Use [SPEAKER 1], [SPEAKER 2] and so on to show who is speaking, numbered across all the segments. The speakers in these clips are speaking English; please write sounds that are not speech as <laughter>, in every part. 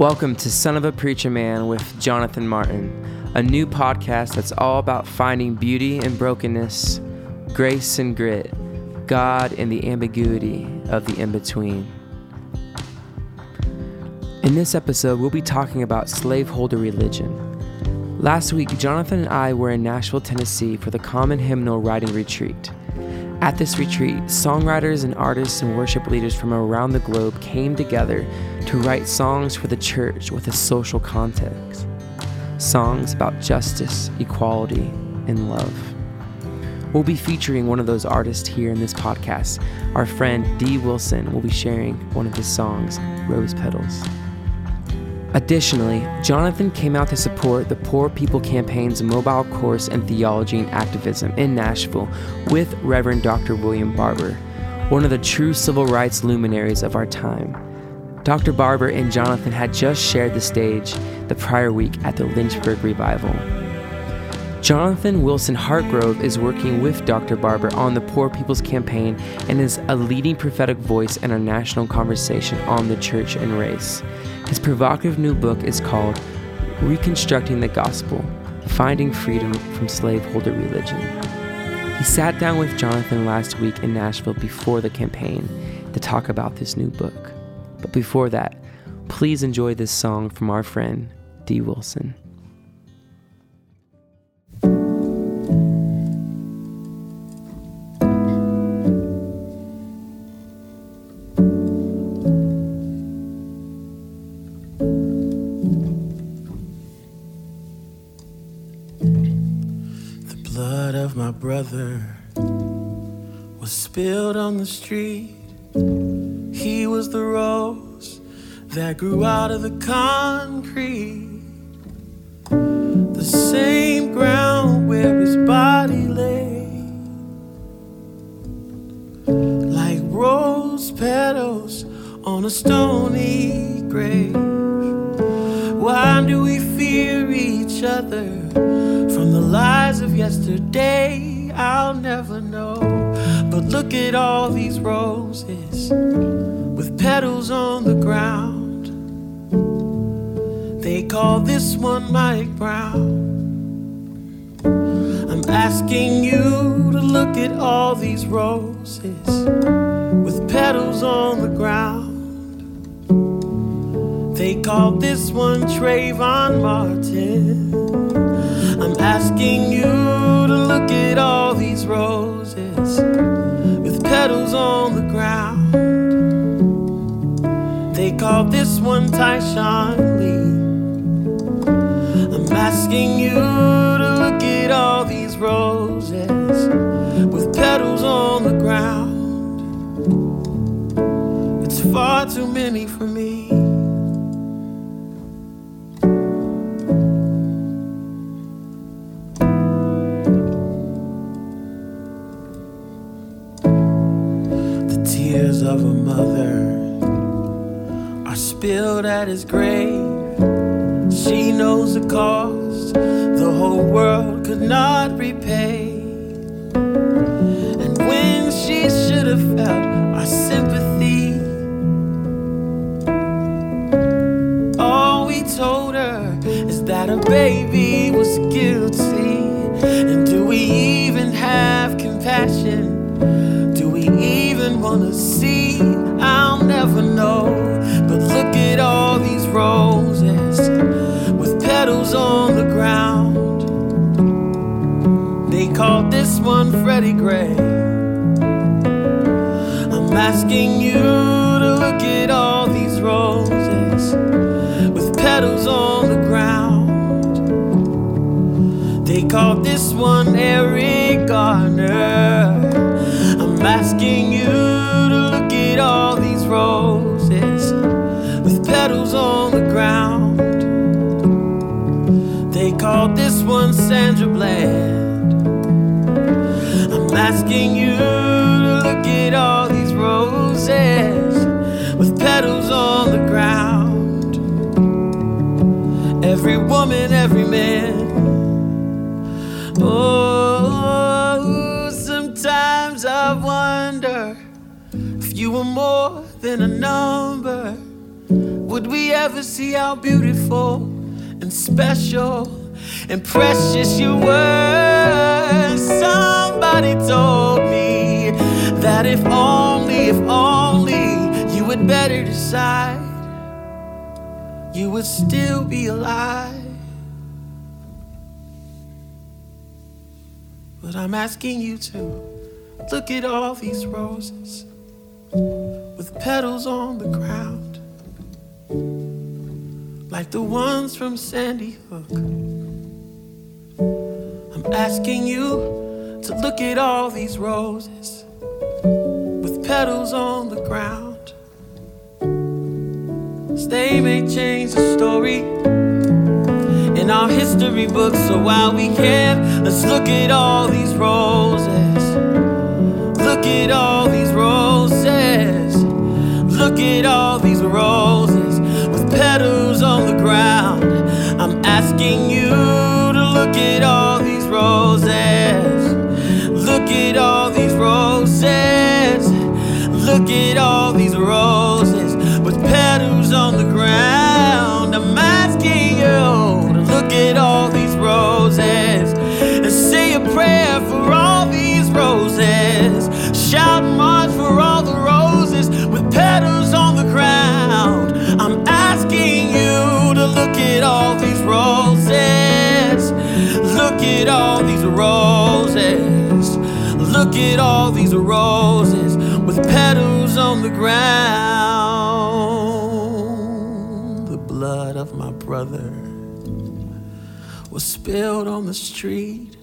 [SPEAKER 1] Welcome to Son of a Preacher Man with Jonathan Martin, a new podcast that's all about finding beauty in brokenness, grace and grit, God in the ambiguity of the in between. In this episode, we'll be talking about slaveholder religion. Last week, Jonathan and I were in Nashville, Tennessee for the Common Hymnal Writing Retreat. At this retreat, songwriters and artists and worship leaders from around the globe came together to write songs for the church with a social context. Songs about justice, equality, and love. We'll be featuring one of those artists here in this podcast. Our friend Dee Wilson will be sharing one of his songs, Rose Petals. Additionally, Jonathan came out to support the Poor People Campaign's mobile course in theology and activism in Nashville with Reverend Dr. William Barber, one of the true civil rights luminaries of our time. Dr. Barber and Jonathan had just shared the stage the prior week at the Lynchburg Revival. Jonathan Wilson Hartgrove is working with Dr. Barber on the Poor People's Campaign and is a leading prophetic voice in our national conversation on the church and race. His provocative new book is called Reconstructing the Gospel Finding Freedom from Slaveholder Religion. He sat down with Jonathan last week in Nashville before the campaign to talk about this new book. But before that, please enjoy this song from our friend, Dee Wilson.
[SPEAKER 2] Brother was spilled on the street. He was the rose that grew out of the concrete. The same ground where his body lay. Like rose petals on a stony grave. Why do we fear each other from the lies of yesterday? I'll never know. But look at all these roses with petals on the ground. They call this one Mike Brown. I'm asking you to look at all these roses with petals on the ground. They call this one Trayvon Martin. I'm asking you look at all these roses with petals on the ground. They call this one Tyshawn Lee. I'm asking you to look at all these roses with petals on the ground. It's far too many for me. Spilled at his grave. She knows the cost the whole world could not repay. And when she should have felt our sympathy, all we told her is that her baby was guilty. And do we even have compassion? Do we even wanna see, I'll never know. At all these roses with petals on the ground. They called this one Freddie Gray. I'm asking you to look at all these roses with petals on the ground. They call this one Eric petals on the ground. They called this one Sandra Bland. I'm asking you to look at all these roses with petals on the ground. Every woman, every man. Oh. Sometimes I wonder if you were more than a number. Would we ever see how beautiful and special and precious you were? Somebody told me that if only, if only you would better decide, you would still be alive. But I'm asking you to look at all these roses with petals on the ground, like the ones from Sandy Hook. I'm asking you to look at all these roses with petals on the ground. They may change the story in our history books. So while we can, let's look at all these roses. Look at all these roses. Look at all these roses petals on the ground. I'm asking you to look at all these roses. Look at all these roses. Look at all these roses with petals on the ground. I'm asking you to look at all these roses and say at all these roses. Look at all these roses. Look at all these roses with petals on the ground. The blood of my brother was spilled on the street.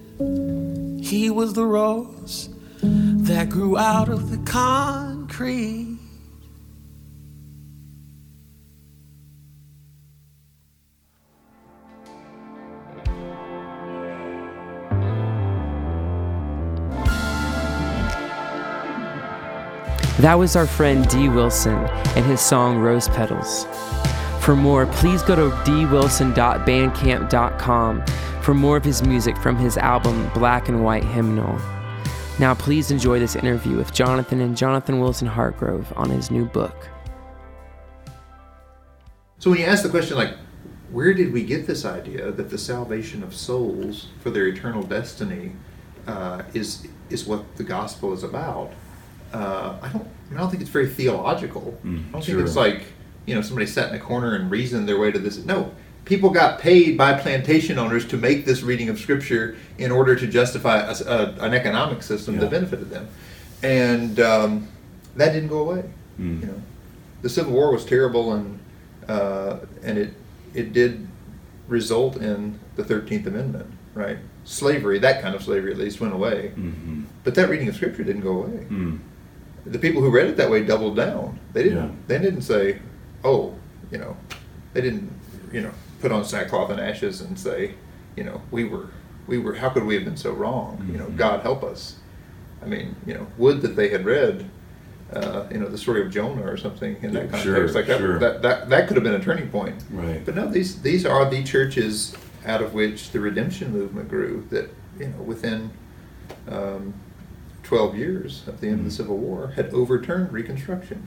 [SPEAKER 2] He was the rose that grew out of the concrete.
[SPEAKER 1] That was our friend D. Wilson and his song Rose Petals. For more, please go to dwilson.bandcamp.com for more of his music from his album Black and White Hymnal. Now, please enjoy this interview with Jonathan and Jonathan Wilson Hartgrove on his new book.
[SPEAKER 3] So, when you ask the question, like, where did we get this idea that the salvation of souls for their eternal destiny uh, is is what the gospel is about? Uh, I don't. I, don't think it's very theological.
[SPEAKER 4] Mm,
[SPEAKER 3] I don't
[SPEAKER 4] sure.
[SPEAKER 3] think it's like you know somebody sat in a corner and reasoned their way to this. No, people got paid by plantation owners to make this reading of scripture in order to justify a, a- an economic system
[SPEAKER 4] Yeah.
[SPEAKER 3] that benefited them, and um, that didn't go away.
[SPEAKER 4] Mm.
[SPEAKER 3] You know, the Civil War was terrible, and uh, and it it did result in the Thirteenth Amendment, right? Slavery, that kind of slavery at least, went away.
[SPEAKER 4] Mhm.
[SPEAKER 3] But that reading of scripture didn't go away.
[SPEAKER 4] Mm.
[SPEAKER 3] The people who read it that way doubled down. They didn't.
[SPEAKER 4] Yeah.
[SPEAKER 3] They didn't say, "Oh, you know," they didn't, you know, put on sackcloth and ashes and say, you know, we were, we were. How could we have been so wrong? You know,
[SPEAKER 4] Mhm.
[SPEAKER 3] God help us. I mean, you know, would that they had read, uh, you know, the story of Jonah or something in that context.
[SPEAKER 4] sure,
[SPEAKER 3] like that,
[SPEAKER 4] sure.
[SPEAKER 3] that, that, that could have been a turning point.
[SPEAKER 4] Right.
[SPEAKER 3] But no, these these are the churches out of which the redemption movement grew. That you know, within um, twelve years at the end of the
[SPEAKER 4] Mhm.
[SPEAKER 3] Civil War, had overturned Reconstruction.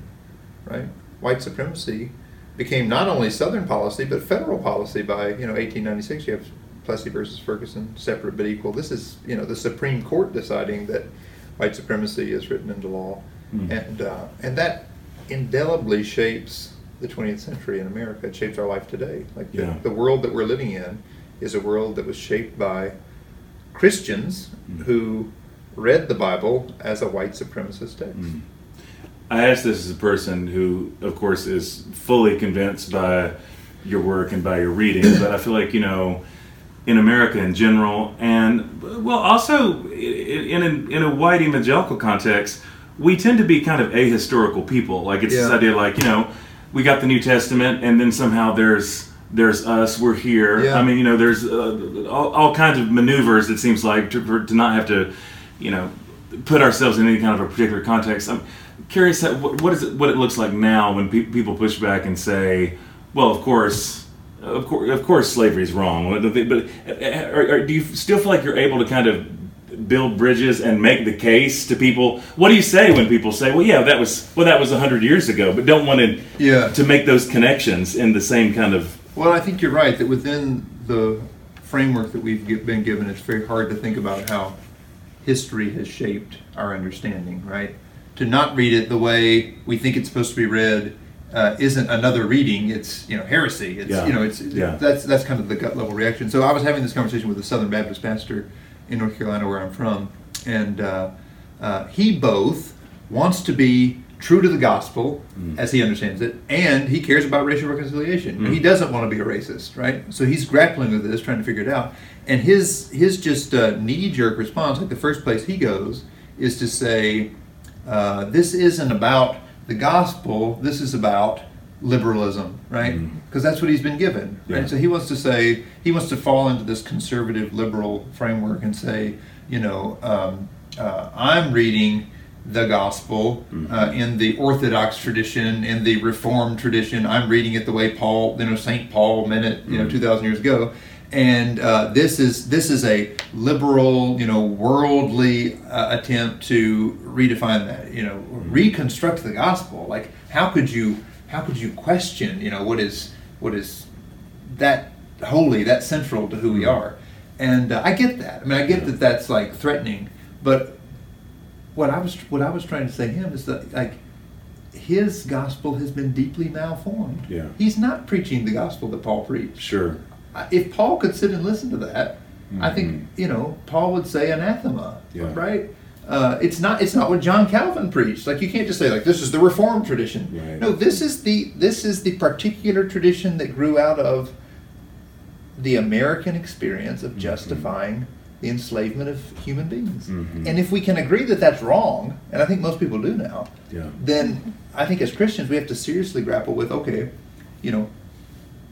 [SPEAKER 3] Right, white supremacy became not only Southern policy but federal policy by you know 1896. You have Plessy versus Ferguson, separate but equal. This is you know the Supreme Court deciding that white supremacy is written into law,
[SPEAKER 4] Mhm.
[SPEAKER 3] and uh, and that indelibly shapes the 20th century in America. It shapes our life today. Like the,
[SPEAKER 4] Yeah.
[SPEAKER 3] the world that we're living in is a world that was shaped by Christians
[SPEAKER 4] Mm.
[SPEAKER 3] who read the Bible as a white supremacist text.
[SPEAKER 4] Mm. I ask this as a person who, of course, is fully convinced by your work and by your reading, but I feel like, you know, in America in general, and well, also in a, in a white evangelical context, we tend to be kind of ahistorical people. Like it's this idea, like you know, we got the New Testament, and then somehow there's there's us, we're here.
[SPEAKER 3] Yeah.
[SPEAKER 4] I mean, you know, there's uh, all, all kinds of maneuvers. It seems like to, to not have to, you know, put ourselves in any kind of a particular context. I'm curious that, what, what is it, what it looks like now when pe- people push back and say, well, of course, of course, of course, slavery is wrong. But uh, uh, are, are, do you still feel like you're able to kind of build bridges and make the case to people. What do you say when people say, "Well, yeah, that was well, that was hundred years ago," but don't want to
[SPEAKER 3] Yeah.
[SPEAKER 4] to make those connections in the same kind of
[SPEAKER 3] Well, I think you're right that within the framework that we've been given, it's very hard to think about how history has shaped our understanding, right? To not read it the way we think it's supposed to be read uh, isn't another reading; it's you know heresy. It's
[SPEAKER 4] Yeah.
[SPEAKER 3] you know it's
[SPEAKER 4] Yeah.
[SPEAKER 3] that's that's kind of the gut level reaction. So I was having this conversation with a Southern Baptist pastor in North Carolina, where I'm from, and uh, uh, he both wants to be true to the gospel as he understands it, and he cares about racial reconciliation. He doesn't want to be a racist, right? So he's grappling with this, trying to figure it out. And his his just uh, knee jerk response, like the first place he goes, is to say, uh, "This isn't about the gospel. This is about." liberalism right because that's what he's been given
[SPEAKER 4] Yeah.
[SPEAKER 3] right so he wants to say he wants to fall into this conservative liberal framework and say you know um, uh, i'm reading the gospel uh, in the orthodox tradition in the reformed tradition. I'm reading it the way paul you know saint paul meant it you know 2000 years ago. And uh, this is this is a liberal you know worldly uh, attempt to redefine that you know reconstruct the gospel. Like how could you how could you question you know what is what is that holy that central to who we are? And uh, i get that. I mean i get that that's like threatening. But what i was what i was trying to say to him is that like his gospel has been deeply malformed
[SPEAKER 4] Yeah.
[SPEAKER 3] he's not preaching the gospel that paul preached
[SPEAKER 4] sure.
[SPEAKER 3] If Paul could sit and listen to that, I think
[SPEAKER 4] Mhm.
[SPEAKER 3] you know Paul would say anathema,
[SPEAKER 4] Yeah.
[SPEAKER 3] right? Uh, it's not it's not what John Calvin preached. Like you can't just say like this is the Reformed tradition.
[SPEAKER 4] Right.
[SPEAKER 3] No, this is the this is the particular tradition that grew out of the American experience of justifying the enslavement of human beings.
[SPEAKER 4] Mhm.
[SPEAKER 3] And if we can agree that that's wrong, and I think most people do now,
[SPEAKER 4] Yeah.
[SPEAKER 3] then I think as Christians we have to seriously grapple with okay, you know,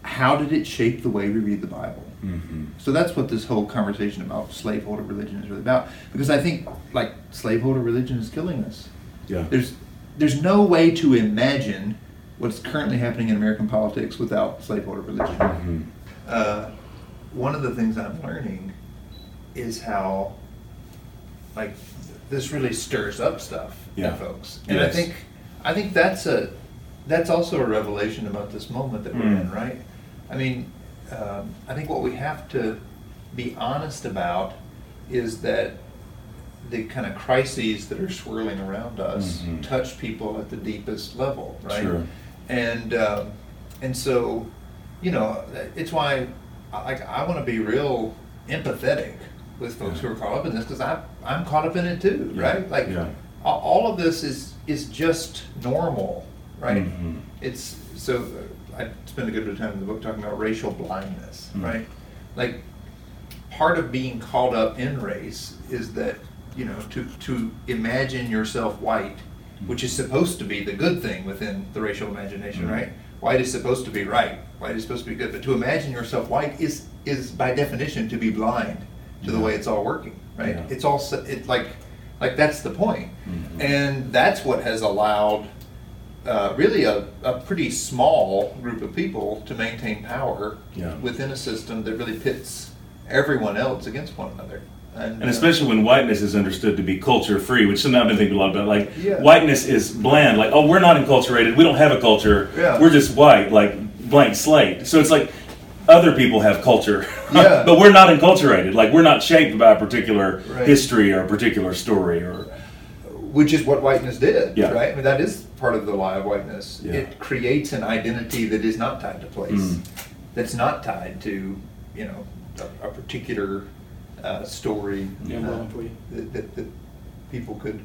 [SPEAKER 3] how did it shape the way we read the Bible?
[SPEAKER 4] hmm
[SPEAKER 3] So that's what this whole conversation about slaveholder religion is really about. Because I think like slaveholder religion is killing us.
[SPEAKER 4] Yeah.
[SPEAKER 3] There's there's no way to imagine what's currently happening in American politics without slaveholder religion.
[SPEAKER 4] Mhm.
[SPEAKER 3] Uh, one of the things I'm learning is how like this really stirs up stuff
[SPEAKER 4] Yeah.
[SPEAKER 3] in folks. And I think I think that's a that's also a revelation about this moment that we're
[SPEAKER 4] Mm.
[SPEAKER 3] in, right? I mean, um, I think what we have to be honest about is that the kind of crises that are swirling around us
[SPEAKER 4] Mhm.
[SPEAKER 3] touch people at the deepest level, right?
[SPEAKER 4] Sure.
[SPEAKER 3] And um, and so, you know, it's why I, like I want to be real empathetic with folks who are caught up in this because I'm I'm caught up in it too,
[SPEAKER 4] Yeah.
[SPEAKER 3] right? Like
[SPEAKER 4] Yeah.
[SPEAKER 3] all of this is is just normal, right?
[SPEAKER 4] Mhm.
[SPEAKER 3] It's so uh, I spend a good bit of time in the book talking about racial blindness,
[SPEAKER 4] Mm.
[SPEAKER 3] right? Like part of being caught up in race is that you know to to imagine yourself white, which is supposed to be the good thing within the racial imagination,
[SPEAKER 4] Mhm.
[SPEAKER 3] right? White is supposed to be right. White is supposed to be good, but to imagine yourself white is is by definition to be blind to the way it's all working, right?
[SPEAKER 4] Yeah.
[SPEAKER 3] It's all se- it like like that's the point,
[SPEAKER 4] Mhm.
[SPEAKER 3] and that's what has allowed uh, really a, a pretty small group of people to maintain power
[SPEAKER 4] Yeah.
[SPEAKER 3] within a system that really pits everyone else against one another.
[SPEAKER 4] And
[SPEAKER 3] uh,
[SPEAKER 4] especially when whiteness is understood to be culture free, which something I've been thinking a lot about. Like
[SPEAKER 3] Yeah.
[SPEAKER 4] whiteness is bland. Like oh, we're not enculturated. We don't have a culture.
[SPEAKER 3] Yeah.
[SPEAKER 4] We're just white, like blank slate. So it's like other people have culture, <laughs> <laughs>
[SPEAKER 3] Yeah.
[SPEAKER 4] but we're not enculturated. Like we're not shaped by a particular
[SPEAKER 3] Right.
[SPEAKER 4] history or a particular story or
[SPEAKER 3] which is what whiteness did,
[SPEAKER 4] Yeah.
[SPEAKER 3] right? I mean, that is part of the lie of whiteness.
[SPEAKER 4] Yeah.
[SPEAKER 3] It creates an identity that is not tied to place,
[SPEAKER 4] Mm.
[SPEAKER 3] that's not tied to, you know, a, a particular uh, story
[SPEAKER 4] Yeah,
[SPEAKER 3] uh,
[SPEAKER 4] well,
[SPEAKER 3] that, that, that people could,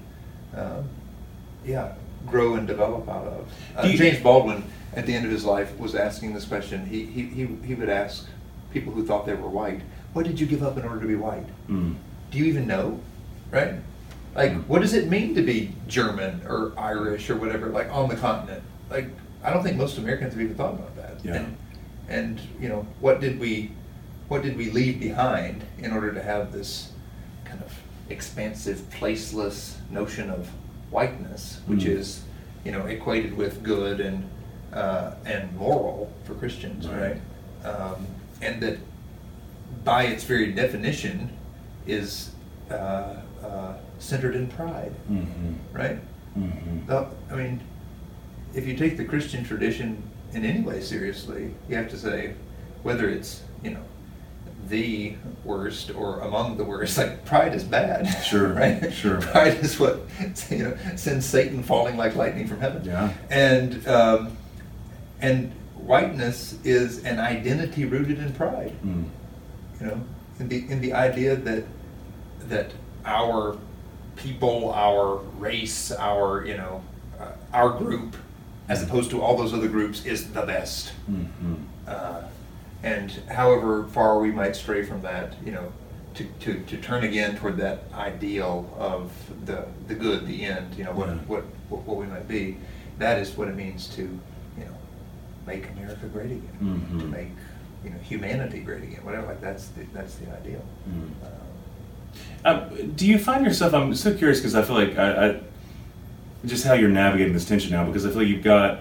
[SPEAKER 3] um, yeah, grow and develop out of. Uh, James Baldwin, at the end of his life, was asking this question. He, he, he, he would ask people who thought they were white, what did you give up in order to be white?
[SPEAKER 4] Mm.
[SPEAKER 3] do you even know? Right? Like,
[SPEAKER 4] Mm.
[SPEAKER 3] what does it mean to be German or Irish or whatever, like on the continent? Like, I don't think most Americans have even thought about that.
[SPEAKER 4] Yeah.
[SPEAKER 3] And, and you know, what did we, what did we leave behind in order to have this kind of expansive, placeless notion of whiteness, which
[SPEAKER 4] Mm.
[SPEAKER 3] is, you know, equated with good and uh, and moral for Christians,
[SPEAKER 4] Right.
[SPEAKER 3] right? Um, and that by its very definition is uh, uh, centered in pride,
[SPEAKER 4] Mm-hmm.
[SPEAKER 3] right?
[SPEAKER 4] Mm-hmm.
[SPEAKER 3] The- I mean, if you take the Christian tradition in any way seriously, you have to say whether it's you know the worst or among the worst. Like pride is bad.
[SPEAKER 4] Sure, <laughs>
[SPEAKER 3] right.
[SPEAKER 4] sure.
[SPEAKER 3] Pride is what you know sends Satan falling like lightning from heaven.
[SPEAKER 4] Yeah.
[SPEAKER 3] And um, and whiteness is an identity rooted in pride
[SPEAKER 4] Mm.
[SPEAKER 3] you know, in the in the idea that that our people, our race, our you know, uh, our group, as opposed to all those other groups, is the best.
[SPEAKER 4] Mm-hmm.
[SPEAKER 3] Uh, and however far we might stray from that, you know, to, to, to turn again toward that ideal of the the good, the end, you know, what
[SPEAKER 4] Yeah.
[SPEAKER 3] what, what what we might be, that is what it means to, make America great again, to
[SPEAKER 4] Mhm.
[SPEAKER 3] make you know humanity great again, whatever. Like that's the, that's the ideal.
[SPEAKER 4] Mm.
[SPEAKER 3] Um,
[SPEAKER 4] Uh, do you find yourself? I'm so curious because I feel like I, I just how you're navigating this tension now because I feel like you've got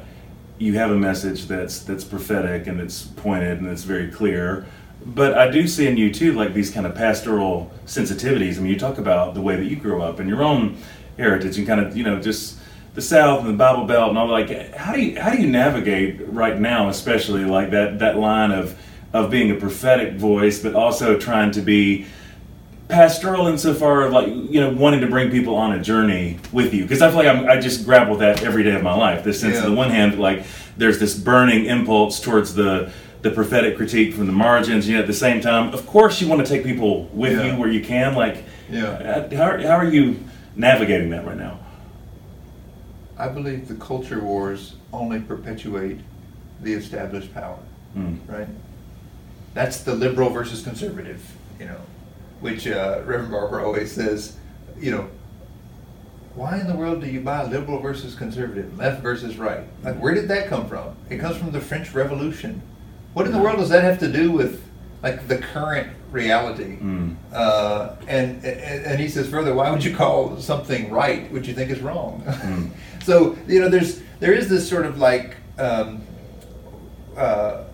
[SPEAKER 4] you have a message that's that's prophetic and it's pointed and it's very clear. But I do see in you too like these kind of pastoral sensitivities. I mean, you talk about the way that you grew up and your own heritage and kind of you know just the South and the Bible Belt and all. Like, how do you how do you navigate right now, especially like that that line of of being a prophetic voice, but also trying to be pastoral insofar of like you know wanting to bring people on a journey with you because I feel like I'm, I just grapple with that every day of my life. This sense,
[SPEAKER 3] Yeah.
[SPEAKER 4] on the one hand, like there's this burning impulse towards the the prophetic critique from the margins. Yet at the same time, of course, you want to take people with
[SPEAKER 3] Yeah.
[SPEAKER 4] you where you can. Like,
[SPEAKER 3] Yeah.
[SPEAKER 4] how, how are you navigating that right now?
[SPEAKER 3] I believe the culture wars only perpetuate the established power.
[SPEAKER 4] Mm.
[SPEAKER 3] right? That's the liberal versus conservative, you know, which uh, Reverend Barber always says, you know, why in the world do you buy liberal versus conservative, left versus right? Like, where did that come from? It comes from the French Revolution. What in the world does that have to do with like the current reality?
[SPEAKER 4] Mm.
[SPEAKER 3] Uh, and, and and he says further, why would you call something right which you think is wrong?
[SPEAKER 4] Mm. <laughs>
[SPEAKER 3] so you know, there's there is this sort of like um, uh,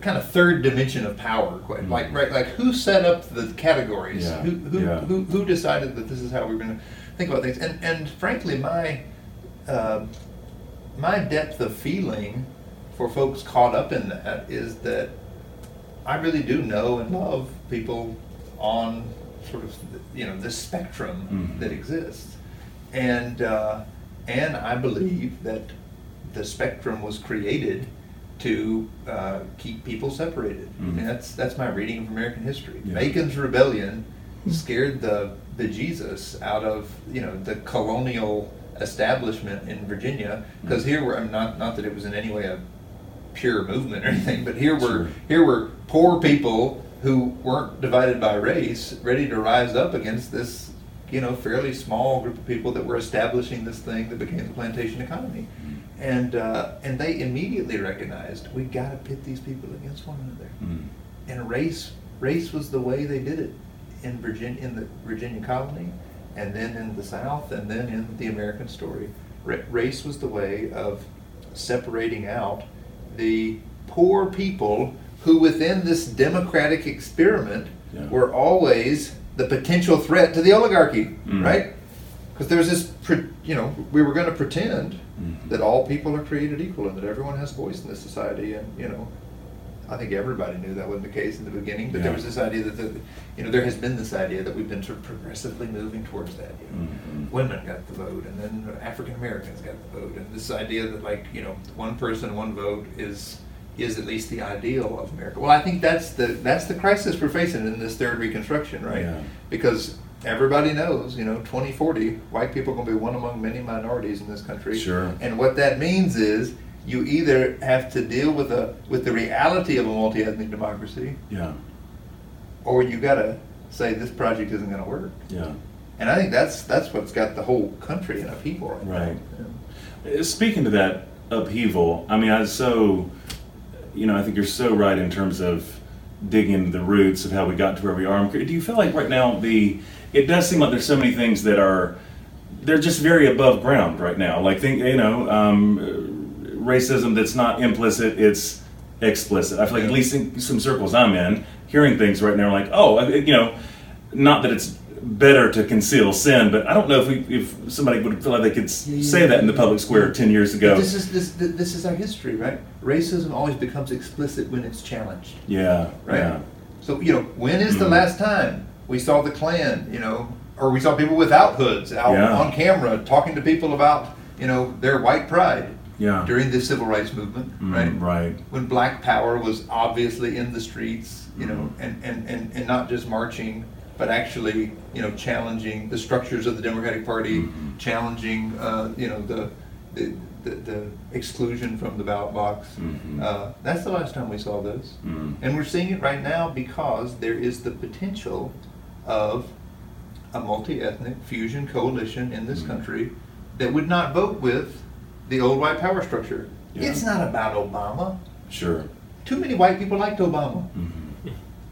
[SPEAKER 3] kind of third dimension of power, quite like right, like who set up the categories?
[SPEAKER 4] Yeah,
[SPEAKER 3] Who who,
[SPEAKER 4] yeah.
[SPEAKER 3] who who decided that this is how we're going to think about things? And and frankly, my uh, my depth of feeling for folks caught up in that is that I really do know and love people on sort of you know this spectrum
[SPEAKER 4] Mhm.
[SPEAKER 3] that exists, and uh, and I believe that the spectrum was created to uh, keep people separated. I mean,
[SPEAKER 4] Mhm.
[SPEAKER 3] that's that's my reading of American history.
[SPEAKER 4] Yeah.
[SPEAKER 3] Bacon's rebellion scared the bejesus out of you know the colonial establishment in Virginia because
[SPEAKER 4] Mhm.
[SPEAKER 3] here were I'm not not that it was in any way a pure movement or anything, but here were
[SPEAKER 4] Sure.
[SPEAKER 3] here were poor people who weren't divided by race, ready to rise up against this, you know, fairly small group of people that were establishing this thing that became the plantation economy, and uh, and they immediately recognized we got to pit these people against one another,
[SPEAKER 4] Mm.
[SPEAKER 3] and race race was the way they did it in Virginia in the Virginia colony, and then in the South, and then in the American story. Race was the way of separating out the poor people who, within this democratic experiment,
[SPEAKER 4] Yeah.
[SPEAKER 3] were always the potential threat to the oligarchy,
[SPEAKER 4] Mm.
[SPEAKER 3] right? Because there was this, pre- you know, we were going to pretend
[SPEAKER 4] Mhm.
[SPEAKER 3] that all people are created equal and that everyone has a voice in this society, and you know, I think everybody knew that wasn't the case in the beginning, but there was this idea that, the, you know, there has been this idea that we've been sort of progressively moving towards that. You know,
[SPEAKER 4] Mhm.
[SPEAKER 3] women got the vote, and then African Americans got the vote, and this idea that like you know, one person, one vote is is at least the ideal of America. Well, I think that's the that's the crisis we're facing in this third Reconstruction, right?
[SPEAKER 4] Yeah.
[SPEAKER 3] Because everybody knows, you know, 2040, white people are going to be one among many minorities in this country.
[SPEAKER 4] Sure.
[SPEAKER 3] And what that means is you either have to deal with a with the reality of a multi-ethnic democracy,
[SPEAKER 4] Yeah.
[SPEAKER 3] or you got to say this project isn't going to work.
[SPEAKER 4] Yeah.
[SPEAKER 3] And I think that's that's what's got the whole country in upheaval right, now.
[SPEAKER 4] Right.
[SPEAKER 3] Yeah.
[SPEAKER 4] Uh, Speaking to that upheaval, I mean, I so, you know, I think you're so right in terms of digging into the roots of how we got to where we are. Do you feel like right now the, it does seem like there's so many things that are, they're just very above ground right now. Like think, you know, um, racism that's not implicit, it's explicit. I feel like at least in some circles I'm in, hearing things right now like, oh, you know, not that it's better to conceal sin, but I don't know if we, if somebody would feel like they could
[SPEAKER 3] Yeah, yeah,
[SPEAKER 4] say that in the public square ten years ago.
[SPEAKER 3] But This is this this is our history, right? Racism always becomes explicit when it's challenged,
[SPEAKER 4] yeah,
[SPEAKER 3] right?
[SPEAKER 4] yeah,
[SPEAKER 3] So you know, when is the
[SPEAKER 4] Mhm.
[SPEAKER 3] last time we saw the Klan? You know, or we saw people without hoods out
[SPEAKER 4] Yeah.
[SPEAKER 3] on camera talking to people about you know their white pride
[SPEAKER 4] yeah.
[SPEAKER 3] during the civil rights movement,
[SPEAKER 4] Mm,
[SPEAKER 3] right?
[SPEAKER 4] right.
[SPEAKER 3] When Black Power was obviously in the streets, you know,
[SPEAKER 4] Mhm.
[SPEAKER 3] and, and, and, and not just marching, but actually, you know, challenging the structures of the Democratic Party,
[SPEAKER 4] Mhm.
[SPEAKER 3] challenging, uh, you know, the, the, the, the exclusion from the ballot box.
[SPEAKER 4] Mhm.
[SPEAKER 3] Uh, that's the last time we saw this.
[SPEAKER 4] Mm.
[SPEAKER 3] And we're seeing it right now because there is the potential of a multi-ethnic fusion coalition in this
[SPEAKER 4] Mhm.
[SPEAKER 3] country that would not vote with the old white power structure.
[SPEAKER 4] Yeah.
[SPEAKER 3] It's not about Obama.
[SPEAKER 4] Sure.
[SPEAKER 3] Too many white people liked Obama.
[SPEAKER 4] Mm-hmm.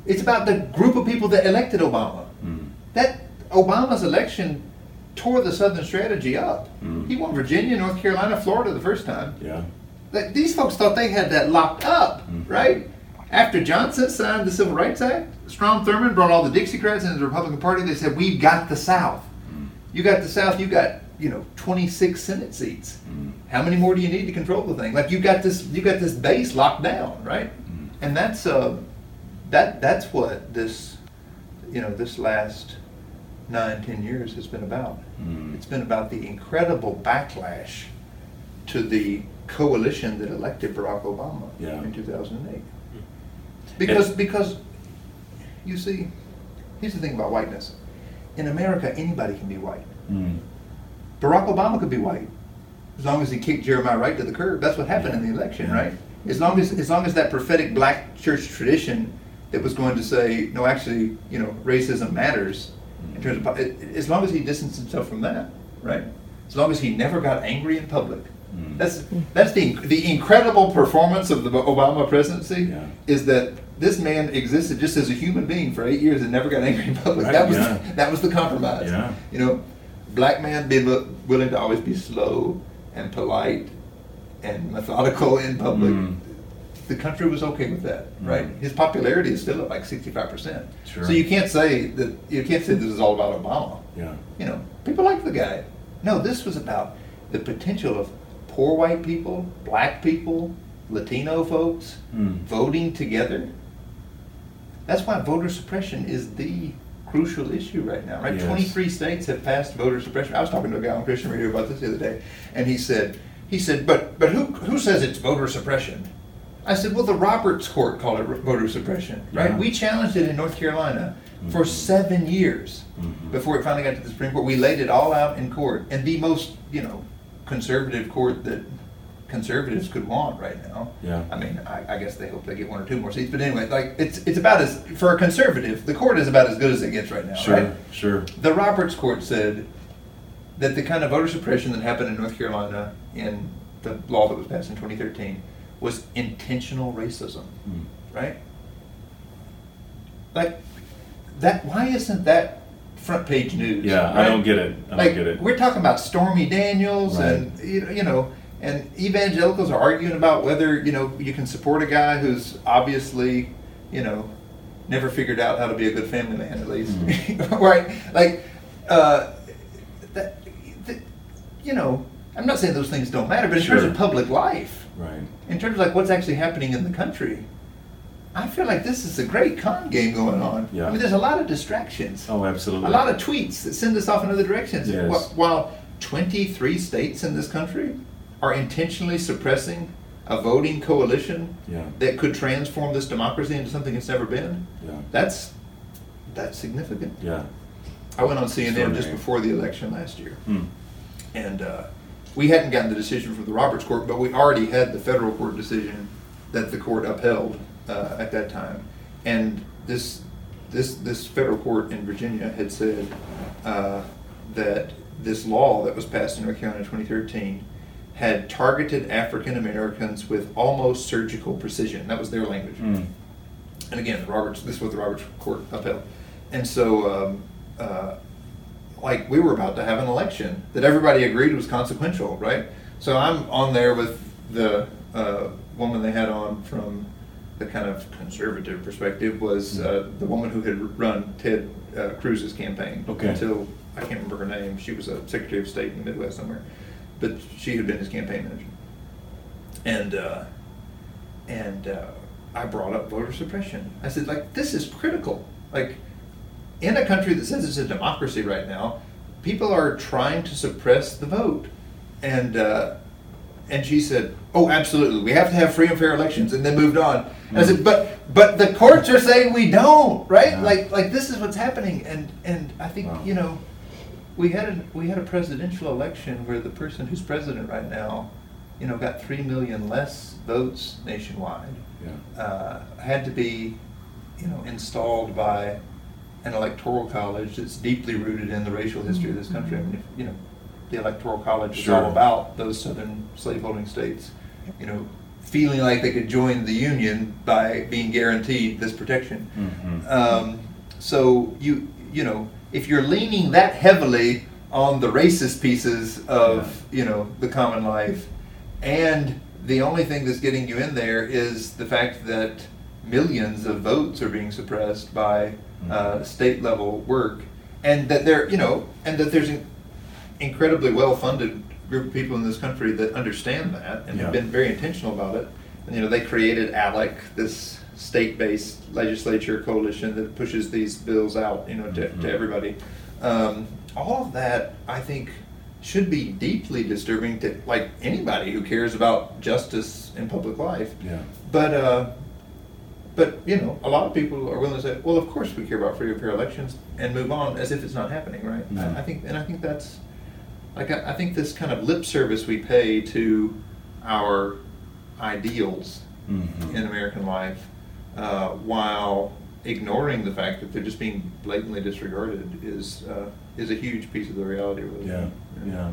[SPEAKER 3] It's about the group of people that elected Obama.
[SPEAKER 4] Mm.
[SPEAKER 3] That Obama's election tore the Southern strategy up.
[SPEAKER 4] Mm.
[SPEAKER 3] He won Virginia, North Carolina, Florida the first time.
[SPEAKER 4] Yeah.
[SPEAKER 3] Like, these folks thought they had that locked up,
[SPEAKER 4] Mhm.
[SPEAKER 3] right? After Johnson signed the Civil Rights Act, Strom Thurmond brought all the Dixiecrats into the Republican Party. They said, "We've got the South.
[SPEAKER 4] Mm.
[SPEAKER 3] You got the South. You got you know 26 Senate seats.
[SPEAKER 4] Mm.
[SPEAKER 3] How many more do you need to control the thing? Like you got this, you got this base locked down, right?
[SPEAKER 4] Mm.
[SPEAKER 3] And that's uh, that that's what this, you know, this last nine ten years has been about.
[SPEAKER 4] Mm.
[SPEAKER 3] It's been about the incredible backlash to the coalition that elected Barack Obama
[SPEAKER 4] Yeah.
[SPEAKER 3] in 2008. Because, because, you see, here's the thing about whiteness. In America, anybody can be white.
[SPEAKER 4] Mm.
[SPEAKER 3] Barack Obama could be white, as long as he kicked Jeremiah Wright to the curb. That's what happened in the election, right? As long as, as long as that prophetic black church tradition that was going to say, no, actually, you know, racism matters, in terms of, as long as he distanced himself from that, right? As long as he never got angry in public.
[SPEAKER 4] Mm.
[SPEAKER 3] That's that's the the incredible performance of the Obama presidency
[SPEAKER 4] Yeah.
[SPEAKER 3] is that this man existed just as a human being for eight years and never got angry in public.
[SPEAKER 4] Right,
[SPEAKER 3] that was
[SPEAKER 4] yeah. <laughs>
[SPEAKER 3] that was the compromise.
[SPEAKER 4] Yeah.
[SPEAKER 3] You know, black man being wi- willing to always be slow and polite and methodical in public.
[SPEAKER 4] Mm.
[SPEAKER 3] The country was okay with that,
[SPEAKER 4] Mm.
[SPEAKER 3] right? His popularity is still at like sixty-five percent.
[SPEAKER 4] Sure.
[SPEAKER 3] So you can't say that you can't say this is all about Obama.
[SPEAKER 4] Yeah.
[SPEAKER 3] You know, people like the guy. No, this was about the potential of poor white people, black people, Latino folks
[SPEAKER 4] Mm.
[SPEAKER 3] voting together. That's why voter suppression is the crucial issue right now, right?
[SPEAKER 4] Yes.
[SPEAKER 3] 23 states have passed voter suppression. I was talking to a guy on Christian radio about this the other day, and he said, he said, but but who who says it's voter suppression? I said, well, the Roberts Court called it voter suppression, right?
[SPEAKER 4] Yeah.
[SPEAKER 3] We challenged it in North Carolina for
[SPEAKER 4] Mhm.
[SPEAKER 3] seven years
[SPEAKER 4] Mhm.
[SPEAKER 3] before it finally got to the Supreme Court. We laid it all out in court, and the most, you know, conservative court that conservatives could want right now.
[SPEAKER 4] Yeah.
[SPEAKER 3] I mean, I, I guess they hope they get one or two more seats, but anyway, like it's it's about as for a conservative, the court is about as good as it gets right now,
[SPEAKER 4] Sure.
[SPEAKER 3] right?
[SPEAKER 4] Sure.
[SPEAKER 3] The Roberts Court said that the kind of voter suppression that happened in North Carolina in the law that was passed in 2013 was intentional racism,
[SPEAKER 4] Mm.
[SPEAKER 3] right? Like that. Why isn't that front page news?
[SPEAKER 4] Yeah, I don't get it. I don't get it.
[SPEAKER 3] we're talking about Stormy Daniels
[SPEAKER 4] Right.
[SPEAKER 3] and you know, you know, and evangelicals are arguing about whether you know you can support a guy who's obviously, you know, never figured out how to be a good family man at least,
[SPEAKER 4] Mm. <laughs>
[SPEAKER 3] right? Like, uh, that, that, you know, I'm not saying those things don't matter, but in terms of public life,
[SPEAKER 4] Right.
[SPEAKER 3] in terms of like what's actually happening in the country. I feel like this is a great con game going on.
[SPEAKER 4] Yeah.
[SPEAKER 3] I mean, there's a lot of distractions
[SPEAKER 4] Oh, absolutely.
[SPEAKER 3] a lot of tweets that send us off in other directions.
[SPEAKER 4] Yes.
[SPEAKER 3] While 23 states in this country are intentionally suppressing a voting coalition
[SPEAKER 4] Yeah.
[SPEAKER 3] that could transform this democracy into something it's never been,
[SPEAKER 4] Yeah.
[SPEAKER 3] that's that's significant.
[SPEAKER 4] Yeah.
[SPEAKER 3] I went on CNN just before the election last year,
[SPEAKER 4] Mm.
[SPEAKER 3] and uh, we hadn't gotten the decision from the Roberts Court, but we already had the federal court decision that the court upheld uh, at that time. And this this this federal court in Virginia had said uh, that this law that was passed in North Carolina in 2013 had targeted African Americans with almost surgical precision. That was their language.
[SPEAKER 4] Mm.
[SPEAKER 3] And again, Roberts, this was what the Roberts Court upheld. And so, um, uh, like, we were about to have an election that everybody agreed was consequential, right? So I'm on there with the uh, woman they had on from the kind of conservative perspective was uh, the woman who had run Ted uh, Cruz's campaign
[SPEAKER 4] Okay.
[SPEAKER 3] until I can't remember her name. She was a Secretary of State in the Midwest somewhere, but she had been his campaign manager. And uh, and uh, I brought up voter suppression. I said, like, this is critical. Like, in a country that says it's a democracy right now, people are trying to suppress the vote. And uh, and she said, "Oh, absolutely, we have to have free and fair elections," and then moved on. And I said, "But but the courts are saying we don't, right?
[SPEAKER 4] Yeah.
[SPEAKER 3] Like like this is what's happening." And and I think
[SPEAKER 4] Wow.
[SPEAKER 3] you know, we had a we had a presidential election where the person who's president right now, you know, got three million less votes nationwide
[SPEAKER 4] Yeah.
[SPEAKER 3] uh, had to be, you know, installed by an electoral college that's deeply rooted in the racial history of this country. I mean, if, you know, the electoral college is all about those southern slaveholding states, you know, feeling like they could join the union by being guaranteed this protection.
[SPEAKER 4] Mm-hmm.
[SPEAKER 3] Um, so you you know if you're leaning that heavily on the racist pieces of you know the common life, and the only thing that's getting you in there is the fact that millions of votes are being suppressed by uh,
[SPEAKER 4] Mhm.
[SPEAKER 3] state level work, and that there you know and that there's an incredibly well funded group of people in this country that understand that and
[SPEAKER 4] Yeah.
[SPEAKER 3] have been very intentional about it. And you know, they created ALEC, this state-based legislature coalition that pushes these bills out, you know, to,
[SPEAKER 4] Mhm.
[SPEAKER 3] to everybody. Um, all of that, I think, should be deeply disturbing to like anybody who cares about justice in public life.
[SPEAKER 4] Yeah.
[SPEAKER 3] But uh, but you know, a lot of people are willing to say, "Well, of course we care about free and fair elections," and move on as if it's not happening, right?
[SPEAKER 4] Mhm.
[SPEAKER 3] I, I think, and I think that's like I, I think this kind of lip service we pay to our ideals
[SPEAKER 4] Mhm.
[SPEAKER 3] in American life, uh, while ignoring the fact that they're just being blatantly disregarded, is uh, is a huge piece of the reality. Really.
[SPEAKER 4] Yeah, yeah.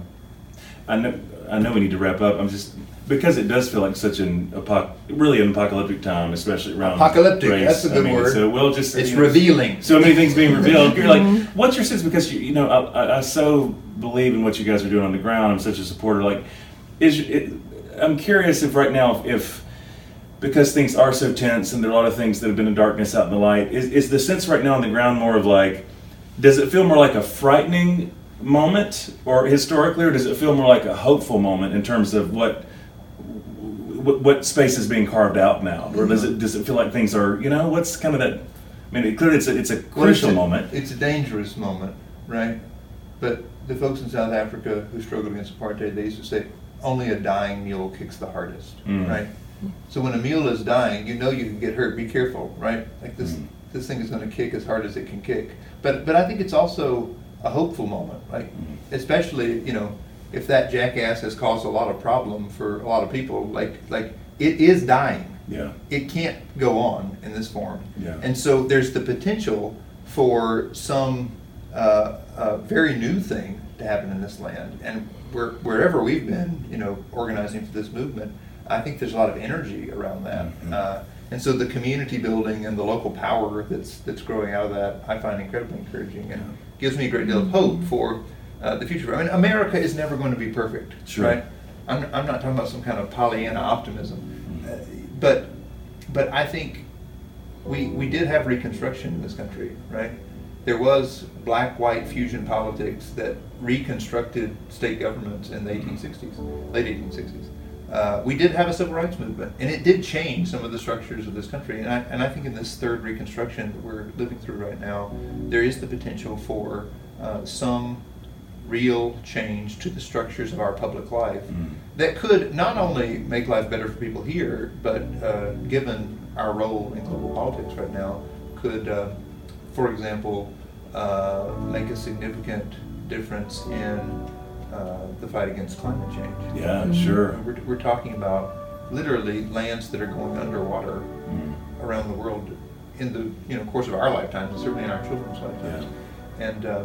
[SPEAKER 4] I know. I know we need to wrap up. I'm just because it does feel like such an apoc- really an apocalyptic time, especially around
[SPEAKER 3] Apocalyptic,
[SPEAKER 4] race.
[SPEAKER 3] that's a good
[SPEAKER 4] I mean,
[SPEAKER 3] word.
[SPEAKER 4] So we'll just
[SPEAKER 3] It's
[SPEAKER 4] you know,
[SPEAKER 3] revealing.
[SPEAKER 4] So many things being revealed. You're like, what's your sense? Because you, you know, I, I, I so believe in what you guys are doing on the ground. I'm such a supporter. Like, is it, I'm curious if right now if because things are so tense and there are a lot of things that have been in darkness out in the light is, is the sense right now on the ground more of like does it feel more like a frightening moment or historically or does it feel more like a hopeful moment in terms of what what, what space is being carved out now or does it does it feel like things are you know what's kind of that i mean it, clearly it's a, it's a
[SPEAKER 3] Well, it's
[SPEAKER 4] crucial
[SPEAKER 3] a-
[SPEAKER 4] moment
[SPEAKER 3] It's a dangerous moment, right? But the folks in South Africa who struggled against apartheid, they used to say, only a dying mule kicks the hardest,
[SPEAKER 4] Mm.
[SPEAKER 3] right? So when a mule is dying, you know you can get hurt. Be careful, right? Like this,
[SPEAKER 4] Mm.
[SPEAKER 3] this thing is going to kick as hard as it can kick. But but I think it's also a hopeful moment, right?
[SPEAKER 4] Mhm.
[SPEAKER 3] Especially you know if that jackass has caused a lot of problem for a lot of people, like like it is dying
[SPEAKER 4] yeah
[SPEAKER 3] it can't go on in this form.
[SPEAKER 4] Yeah.
[SPEAKER 3] And so there's the potential for some uh, uh, very new thing to happen in this land. And where, wherever we've been, you know, organizing for this movement, I think there's a lot of energy around that.
[SPEAKER 4] Mhm.
[SPEAKER 3] Uh, and so the community building and the local power that's that's growing out of that, I find incredibly encouraging and gives me a great deal of hope for uh, the future. I mean, America is never going to be perfect,
[SPEAKER 4] Sure.
[SPEAKER 3] right? I'm, I'm not talking about some kind of Pollyanna optimism, uh, but but I think we we did have Reconstruction in this country, right? There was black-white fusion politics that reconstructed state governments in the 1860s, late 1860s. Uh, we did have a civil rights movement, and it did change some of the structures of this country. And I, and I think in this third Reconstruction that we're living through right now, there is the potential for uh, some real change to the structures of our public life
[SPEAKER 4] Mm.
[SPEAKER 3] that could not only make life better for people here, but uh, given our role in global politics right now, could, uh, for example, uh, make a significant difference in uh, the fight against climate change.
[SPEAKER 4] yeah sure
[SPEAKER 3] We're, we're talking about literally lands that are going underwater
[SPEAKER 4] Mm.
[SPEAKER 3] around the world in the you know course of our lifetimes, and certainly in our children's lifetimes. And uh,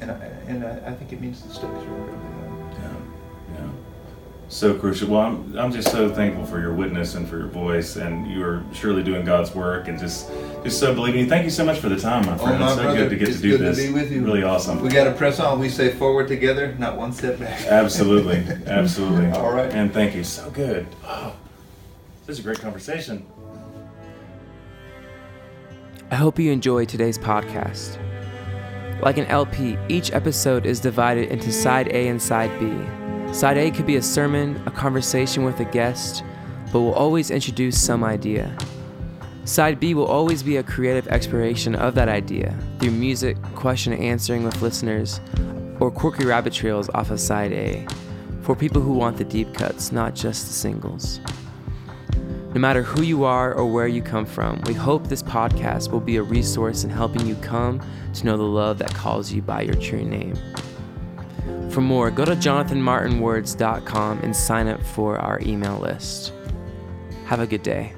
[SPEAKER 3] and I, and I, I think it means the stakes are really high.
[SPEAKER 4] Yeah, yeah. So crucial. Well, I'm, I'm just so thankful for your witness and for your voice, and you are surely doing God's work, and just just so believing. Me. Thank you so much for the time, my oh, friend.
[SPEAKER 3] oh, my
[SPEAKER 4] it's so
[SPEAKER 3] brother,
[SPEAKER 4] good to get
[SPEAKER 3] it's
[SPEAKER 4] to do
[SPEAKER 3] good
[SPEAKER 4] this.
[SPEAKER 3] to be with you.
[SPEAKER 4] Really awesome.
[SPEAKER 3] We got to press on. We say forward together, not one step back. <laughs>
[SPEAKER 4] Absolutely, absolutely. <laughs>
[SPEAKER 3] All right.
[SPEAKER 4] And thank you. So good. Oh, is a great conversation.
[SPEAKER 1] I hope you enjoyed today's podcast. Like an LP, each episode is divided into side A and side B. Side A could be a sermon, a conversation with a guest, but will always introduce some idea. Side B will always be a creative exploration of that idea through music, question and answering with listeners, or quirky rabbit trails off of side A for people who want the deep cuts, not just the singles. No matter who you are or where you come from, we hope this podcast will be a resource in helping you come to know the love that calls you by your true name. For more, go to jonathanmartinwords.com and sign up for our email list. Have a good day.